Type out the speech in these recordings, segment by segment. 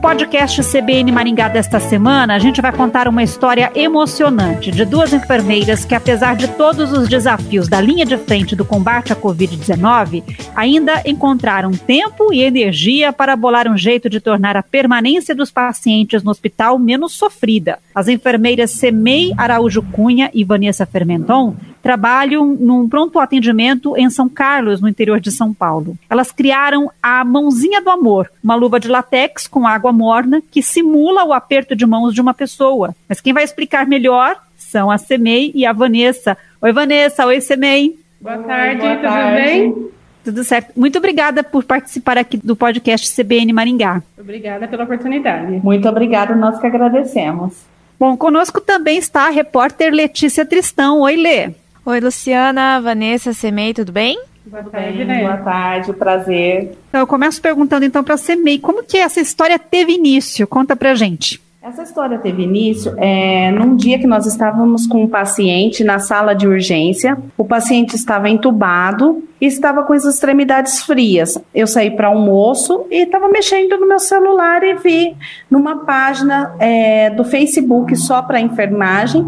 podcast CBN Maringá desta semana, a gente vai contar uma história emocionante de duas enfermeiras que, apesar de todos os desafios da linha de frente do combate à Covid-19, ainda encontraram tempo e energia para bolar um jeito de tornar a permanência dos pacientes no hospital menos sofrida. As enfermeiras Semei Araújo Cunha e Vanessa Fermenton trabalham num pronto atendimento em São Carlos, no interior de São Paulo. Elas criaram a Mãozinha do Amor, uma luva de latex com água morna que simula o aperto de mãos de uma pessoa. Mas quem vai explicar melhor são a Semei e a Vanessa. Oi, Vanessa. Oi, Semei. Boa tarde, Oi, boa tudo tarde. bem? Tudo certo. Muito obrigada por participar aqui do podcast CBN Maringá. Obrigada pela oportunidade. Muito obrigada, nós que agradecemos. Bom, conosco também está a repórter Letícia Tristão. Oi, Lê. Oi, Luciana, Vanessa, Semei, tudo bem? Boa tarde, né? Boa tarde, prazer. Então, eu começo perguntando então para a Semei, como que essa história teve início? Conta pra gente. Essa história teve início é, num dia que nós estávamos com um paciente na sala de urgência. O paciente estava entubado e estava com as extremidades frias. Eu saí para almoço e estava mexendo no meu celular e vi numa página é, do Facebook só para enfermagem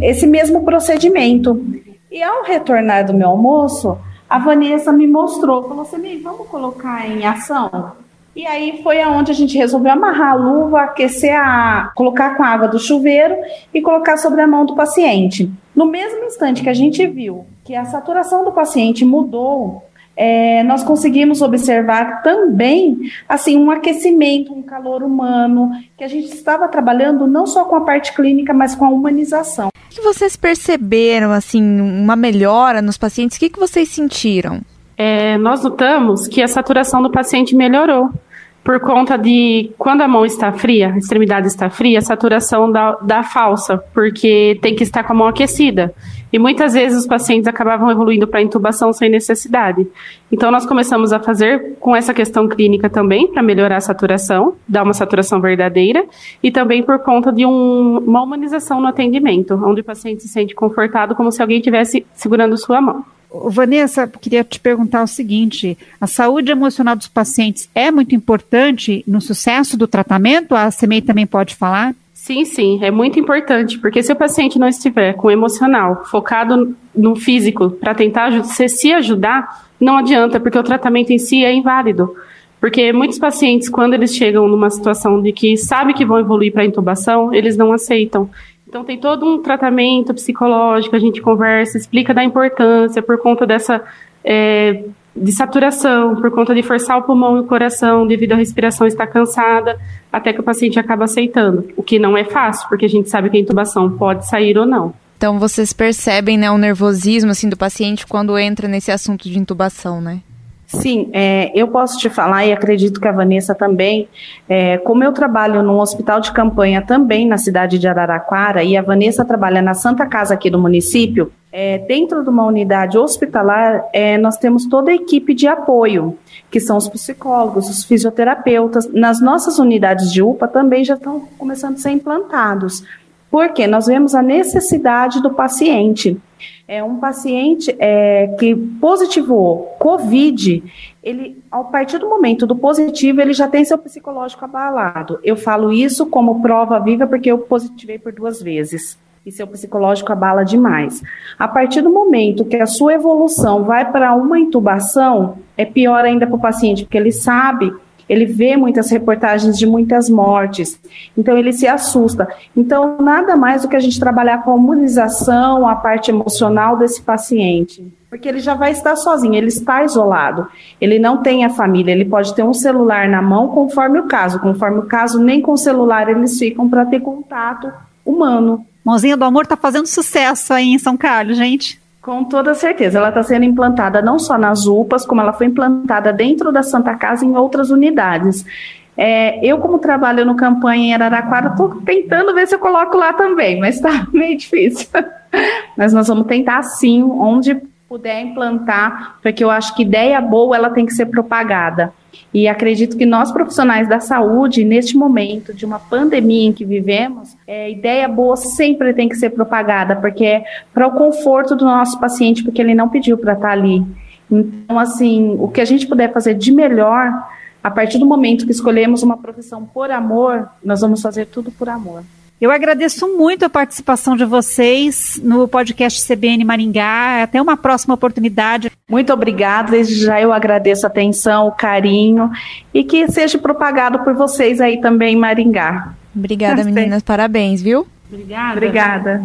esse mesmo procedimento. E ao retornar do meu almoço, a Vanessa me mostrou, falou assim, vamos colocar em ação? E aí foi aonde a gente resolveu amarrar a luva, aquecer a, colocar com a água do chuveiro e colocar sobre a mão do paciente. No mesmo instante que a gente viu que a saturação do paciente mudou, é, nós conseguimos observar também assim um aquecimento, um calor humano, que a gente estava trabalhando não só com a parte clínica, mas com a humanização. O que vocês perceberam assim uma melhora nos pacientes? O que, que vocês sentiram? É, nós notamos que a saturação do paciente melhorou por conta de quando a mão está fria, a extremidade está fria, a saturação da, da falsa, porque tem que estar com a mão aquecida. E muitas vezes os pacientes acabavam evoluindo para intubação sem necessidade. Então nós começamos a fazer com essa questão clínica também para melhorar a saturação, dar uma saturação verdadeira e também por conta de um, uma humanização no atendimento, onde o paciente se sente confortado como se alguém estivesse segurando sua mão. Vanessa, queria te perguntar o seguinte: a saúde emocional dos pacientes é muito importante no sucesso do tratamento? A CMEI também pode falar? Sim, sim, é muito importante, porque se o paciente não estiver com o emocional focado no físico para tentar se ajudar, não adianta, porque o tratamento em si é inválido. Porque muitos pacientes, quando eles chegam numa situação de que sabe que vão evoluir para intubação, eles não aceitam. Então tem todo um tratamento psicológico, a gente conversa, explica da importância por conta dessa é, de saturação, por conta de forçar o pulmão e o coração devido à respiração estar cansada, até que o paciente acaba aceitando, o que não é fácil, porque a gente sabe que a intubação pode sair ou não. Então vocês percebem, né, o nervosismo assim do paciente quando entra nesse assunto de intubação, né? Sim, é, eu posso te falar e acredito que a Vanessa também. É, como eu trabalho num hospital de campanha também na cidade de Araraquara e a Vanessa trabalha na Santa Casa aqui do município, é, dentro de uma unidade hospitalar, é, nós temos toda a equipe de apoio, que são os psicólogos, os fisioterapeutas. Nas nossas unidades de UPA também já estão começando a ser implantados, porque nós vemos a necessidade do paciente. É um paciente é, que positivou COVID, ele, a partir do momento do positivo, ele já tem seu psicológico abalado. Eu falo isso como prova viva porque eu positivei por duas vezes. E seu psicológico abala demais. A partir do momento que a sua evolução vai para uma intubação, é pior ainda para o paciente, porque ele sabe ele vê muitas reportagens de muitas mortes, então ele se assusta. Então, nada mais do que a gente trabalhar com a imunização, a parte emocional desse paciente. Porque ele já vai estar sozinho, ele está isolado, ele não tem a família, ele pode ter um celular na mão conforme o caso. Conforme o caso, nem com o celular eles ficam para ter contato humano. Mãozinha do Amor está fazendo sucesso aí em São Carlos, gente. Com toda certeza, ela está sendo implantada não só nas UPAs, como ela foi implantada dentro da Santa Casa em outras unidades. É, eu, como trabalho no campanha em Araraquara, estou tentando ver se eu coloco lá também, mas está meio difícil. mas nós vamos tentar sim, onde puder implantar, porque eu acho que ideia boa ela tem que ser propagada. E acredito que nós, profissionais da saúde, neste momento de uma pandemia em que vivemos, é, ideia boa sempre tem que ser propagada, porque é para o conforto do nosso paciente, porque ele não pediu para estar ali. Então, assim, o que a gente puder fazer de melhor A partir do momento que escolhemos uma profissão por amor, nós vamos fazer tudo por amor. Eu agradeço muito a participação de vocês no podcast CBN Maringá. Até uma próxima oportunidade. Muito obrigada. Desde já eu agradeço a atenção, o carinho e que seja propagado por vocês aí também em Maringá. Obrigada, meninas. Parabéns, viu? Obrigada. Obrigada.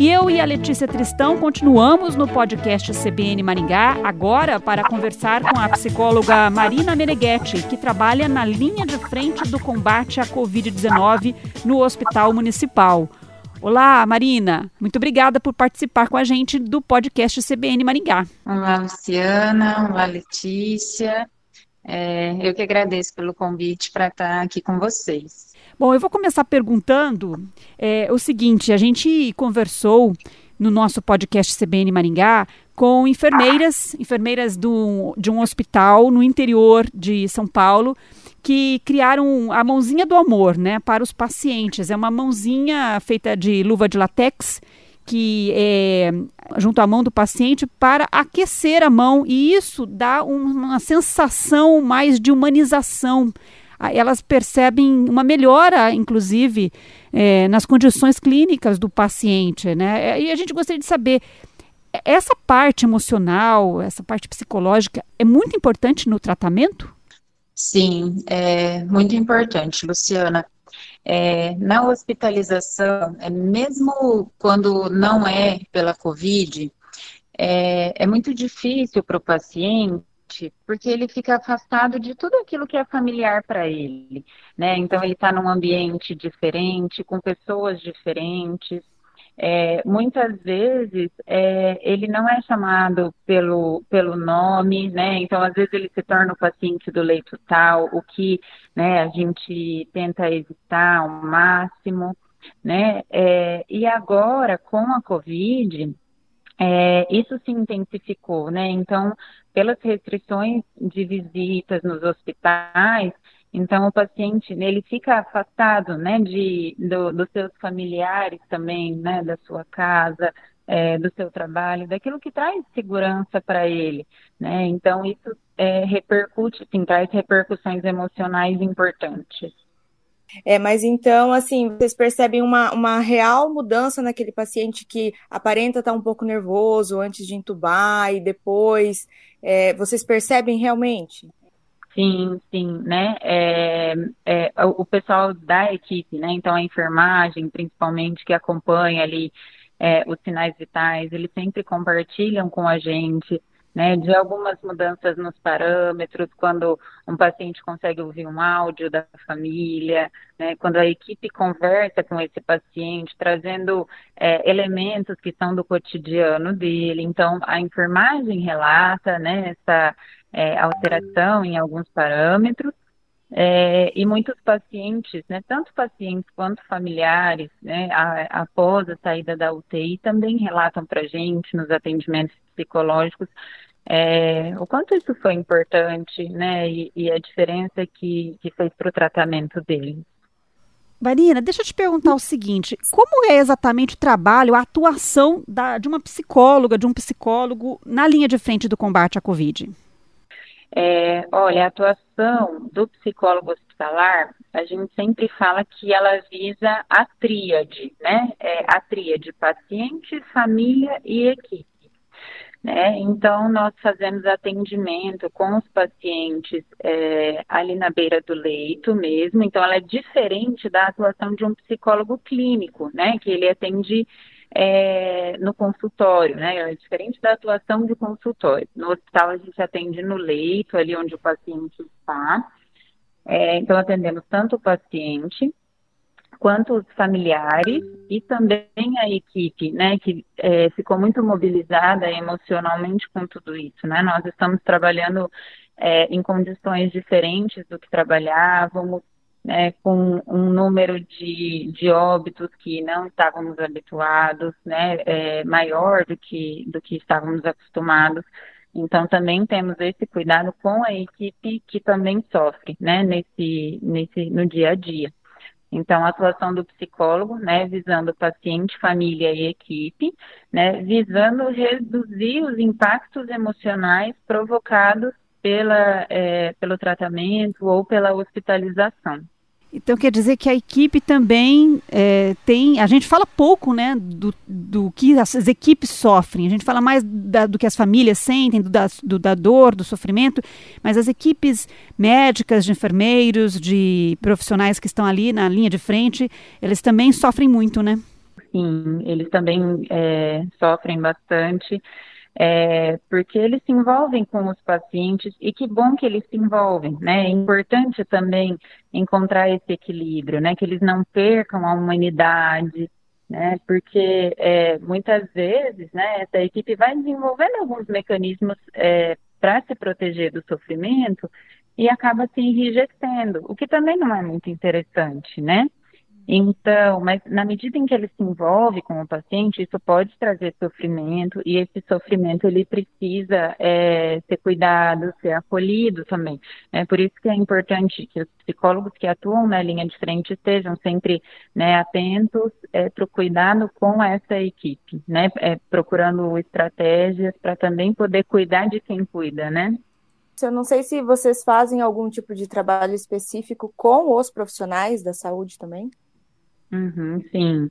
E eu e a Letícia Tristão continuamos no podcast CBN Maringá, agora para conversar com a psicóloga Marina Meneghetti, que trabalha na linha de frente do combate à Covid-19 no Hospital Municipal. Olá, Marina. Muito obrigada por participar com a gente do podcast CBN Maringá. Olá, Luciana. Olá, Letícia. É, eu que agradeço pelo convite para estar aqui com vocês. Bom, eu vou começar perguntando é, o seguinte: a gente conversou no nosso podcast CBN Maringá com enfermeiras, enfermeiras do, de um hospital no interior de São Paulo, que criaram a mãozinha do amor, né, para os pacientes. É uma mãozinha feita de luva de latex que é junto à mão do paciente para aquecer a mão e isso dá uma sensação mais de humanização elas percebem uma melhora, inclusive, é, nas condições clínicas do paciente, né? E a gente gostaria de saber, essa parte emocional, essa parte psicológica, é muito importante no tratamento? Sim, é muito importante, Luciana. É, na hospitalização, é, mesmo quando não é pela Covid, é, é muito difícil para o paciente porque ele fica afastado de tudo aquilo que é familiar para ele, né? Então ele está num ambiente diferente, com pessoas diferentes. É, muitas vezes é, ele não é chamado pelo, pelo nome, né? Então, às vezes, ele se torna o paciente do leito tal, o que né, a gente tenta evitar ao máximo, né? É, e agora, com a Covid, é, isso se intensificou, né? Então, pelas restrições de visitas nos hospitais, então o paciente ele fica afastado, né, de do, dos seus familiares também, né, da sua casa, é, do seu trabalho, daquilo que traz segurança para ele, né? Então isso é, repercute, sim, traz repercussões emocionais importantes. É, mas então, assim, vocês percebem uma, uma real mudança naquele paciente que aparenta estar um pouco nervoso antes de entubar e depois. É, vocês percebem realmente? Sim, sim, né? É, é, o pessoal da equipe, né? Então a enfermagem, principalmente, que acompanha ali é, os sinais vitais, eles sempre compartilham com a gente né, de algumas mudanças nos parâmetros, quando um paciente consegue ouvir um áudio da família, né, quando a equipe conversa com esse paciente, trazendo é, elementos que são do cotidiano dele. Então, a enfermagem relata né, essa é, alteração em alguns parâmetros. É, e muitos pacientes, né, tanto pacientes quanto familiares, né, a, após a saída da UTI, também relatam para a gente nos atendimentos psicológicos é, o quanto isso foi importante, né, e, e a diferença que, que fez para o tratamento dele. Marina, deixa eu te perguntar o seguinte: como é exatamente o trabalho, a atuação da, de uma psicóloga, de um psicólogo na linha de frente do combate à Covid? É, olha, a atuação do psicólogo hospitalar, a gente sempre fala que ela visa a tríade, né? É, a tríade paciente, família e equipe. Né? Então, nós fazemos atendimento com os pacientes é, ali na beira do leito mesmo. Então, ela é diferente da atuação de um psicólogo clínico, né? Que ele atende é, no consultório, né? É diferente da atuação de consultório. No hospital, a gente atende no leito, ali onde o paciente está. É, então, atendemos tanto o paciente quanto os familiares e também a equipe, né, que é, ficou muito mobilizada emocionalmente com tudo isso, né? Nós estamos trabalhando é, em condições diferentes do que trabalhávamos, né, com um número de, de óbitos que não estávamos habituados, né, é, maior do que, do que estávamos acostumados. Então, também temos esse cuidado com a equipe que também sofre, né, nesse, nesse, no dia a dia. Então, a atuação do psicólogo, né, visando paciente, família e equipe, né, visando reduzir os impactos emocionais provocados pela, é, pelo tratamento ou pela hospitalização. Então quer dizer que a equipe também é, tem. A gente fala pouco, né, do, do que as, equipes sofrem. A gente fala mais da, do que as famílias sentem, do da, do, da dor, do sofrimento. Mas as equipes médicas, de enfermeiros, de profissionais que estão ali na linha de frente, eles também sofrem muito, né? Sim, eles também é, sofrem bastante é, porque eles se envolvem com os pacientes e que bom que eles se envolvem, né? É importante também encontrar esse equilíbrio, né? Que eles não percam a humanidade, né? Porque é, muitas vezes, né? Essa equipe vai desenvolvendo alguns mecanismos é, para se proteger do sofrimento e acaba se enrijecendo, o que também não é muito interessante, né? Então, mas na medida em que ele se envolve com o paciente, isso pode trazer sofrimento e esse sofrimento ele precisa é, ser cuidado, ser acolhido também. É por isso que é importante que os psicólogos que atuam na linha de frente estejam sempre né, atentos é, para o cuidado com essa equipe, né, é, procurando estratégias para também poder cuidar de quem cuida, né? Eu não sei se vocês fazem algum tipo de trabalho específico com os profissionais da saúde também. Uhum, sim,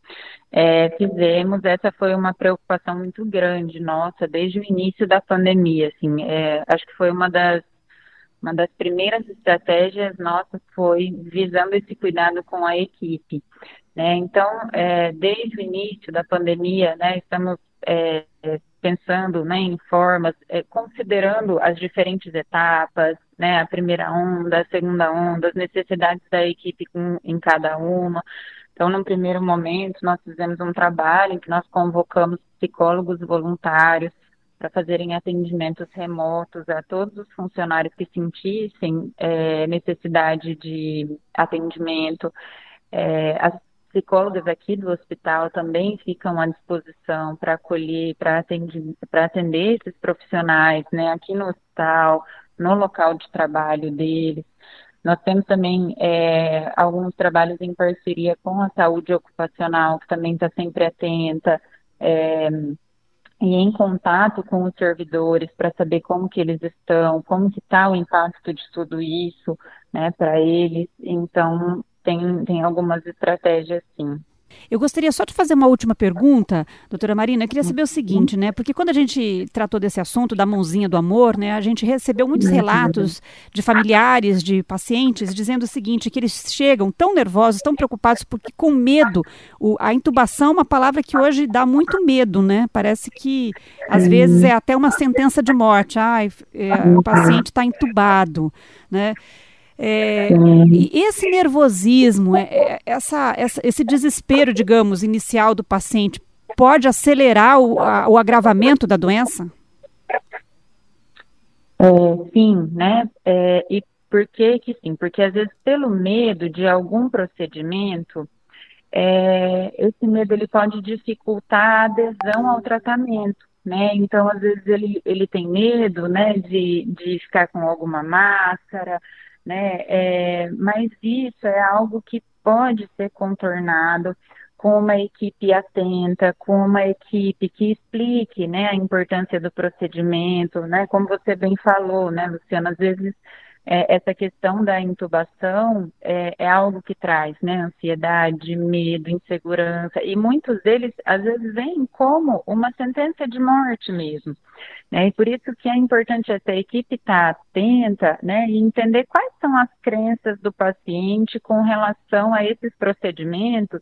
é, fizemos. Essa foi uma preocupação muito grande nossa desde o início da pandemia. Assim, é, acho que foi uma das uma das primeiras estratégias nossas foi visando esse cuidado com a equipe. Né? Então, é, desde o início da pandemia, né, estamos é, pensando né, em formas, é, considerando as diferentes etapas, né, a primeira onda, a segunda onda, as necessidades da equipe com, em cada uma, então, num primeiro momento, nós fizemos um trabalho em que nós convocamos psicólogos voluntários para fazerem atendimentos remotos a todos os funcionários que sentissem é, necessidade de atendimento. É, as psicólogas aqui do hospital também ficam à disposição para acolher, para atender, atender esses profissionais, né, aqui no hospital, no local de trabalho deles. Nós temos também é, alguns trabalhos em parceria com a saúde ocupacional, que também está sempre atenta é, e em contato com os servidores para saber como que eles estão, como que está o impacto de tudo isso, né, para eles. Então, tem, tem algumas estratégias, sim. Eu gostaria só de fazer uma última pergunta, doutora Marina. Eu queria saber o seguinte, né? Porque quando a gente tratou desse assunto da mãozinha do amor, né? A gente recebeu muitos relatos de familiares, de pacientes, dizendo o seguinte, que eles chegam tão nervosos, tão preocupados, porque com medo, o, a intubação é uma palavra que hoje dá muito medo, né? Parece que, às vezes, é até uma sentença de morte. Ai, é, o paciente está entubado, né? É, esse nervosismo, é, é, essa, essa, esse desespero, digamos, inicial do paciente, pode acelerar o, a, o agravamento da doença? É, sim, né? É, e por que que sim? Porque às vezes pelo medo de algum procedimento, é, esse medo ele pode dificultar a adesão ao tratamento, né? Então às vezes ele, ele tem medo, né, de, de ficar com alguma máscara, né? É, mas isso é algo que pode ser contornado com uma equipe atenta, com uma equipe que explique, né, a importância do procedimento, né? Como você bem falou, né, Luciana, às vezes é, essa questão da intubação é, é, algo que traz, né, ansiedade, medo, insegurança, e muitos deles, às vezes, vêm como uma sentença de morte mesmo, né, e por isso que é importante essa equipe estar atenta, né, e entender quais são as crenças do paciente com relação a esses procedimentos,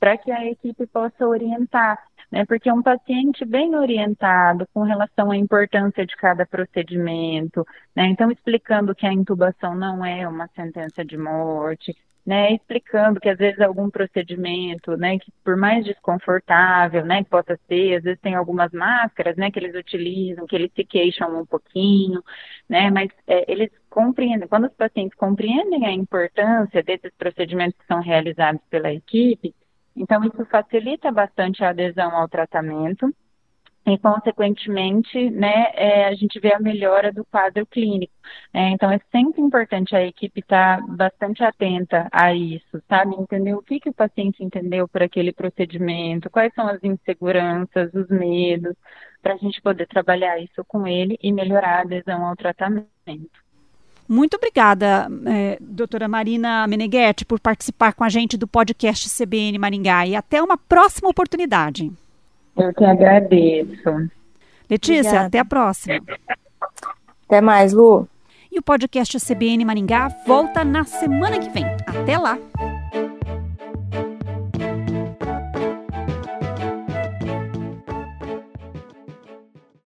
para que a equipe possa orientar né? Porque um paciente bem orientado com relação à importância de cada procedimento, né? Então explicando que a intubação não é uma sentença de morte, né, explicando que às vezes algum procedimento, né, que por mais desconfortável, né, que possa ser, às vezes tem algumas máscaras, né, que eles utilizam, que eles se queixam um pouquinho, né, mas é, eles compreendem, quando os pacientes compreendem a importância desses procedimentos que são realizados pela equipe, então, isso facilita bastante a adesão ao tratamento e, consequentemente, né, é, a gente vê a melhora do quadro clínico. É, então, é sempre importante a equipe estar tá bastante atenta a isso, sabe? Entender o que, que o paciente entendeu por aquele procedimento, quais são as inseguranças, os medos, para a gente poder trabalhar isso com ele e melhorar a adesão ao tratamento. Muito obrigada, é, doutora Marina Meneghetti, por participar com a gente do podcast CBN Maringá e até uma próxima oportunidade. Eu que agradeço. Letícia, Obrigada. até a próxima. Até mais, Lu. E o podcast CBN Maringá volta na semana que vem. Até lá!